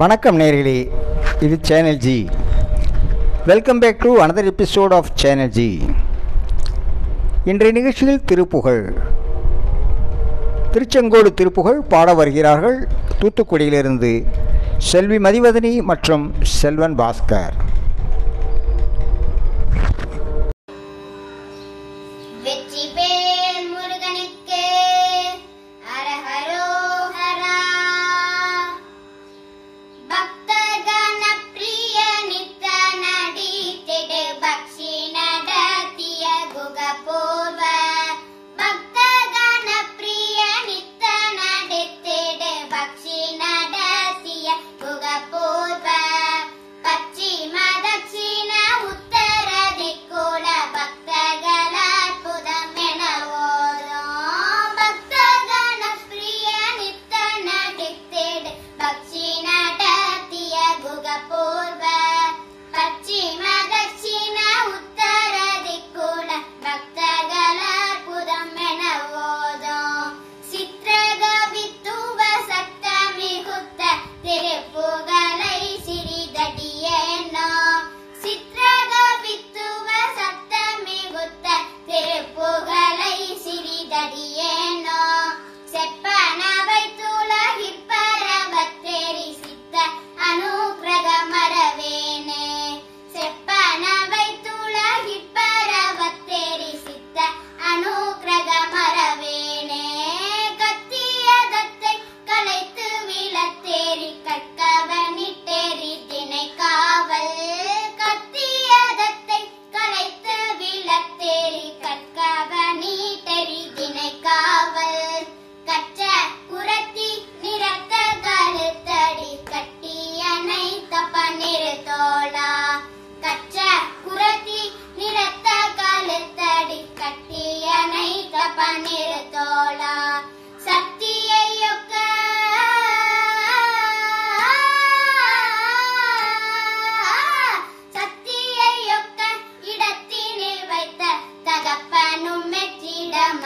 வணக்கம் நேர்களே இது channel G welcome back to another episode of channel G இன்றைய நிகழ்ச்சியில் திருப்புகழ். திருச்செங்கோடு திருப்புகழ் பாட வருகிறார்கள் தூத்துக்குடியிலிருந்து செல்வி மதிவதனி மற்றும் செல்வன் பாஸ்கர். வெற்றி பேர்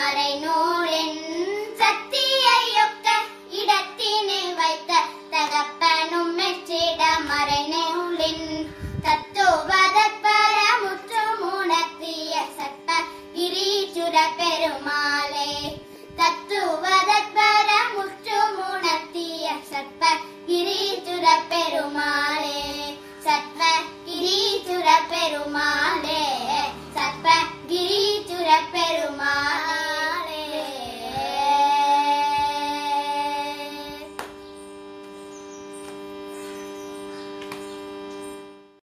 மறை நோ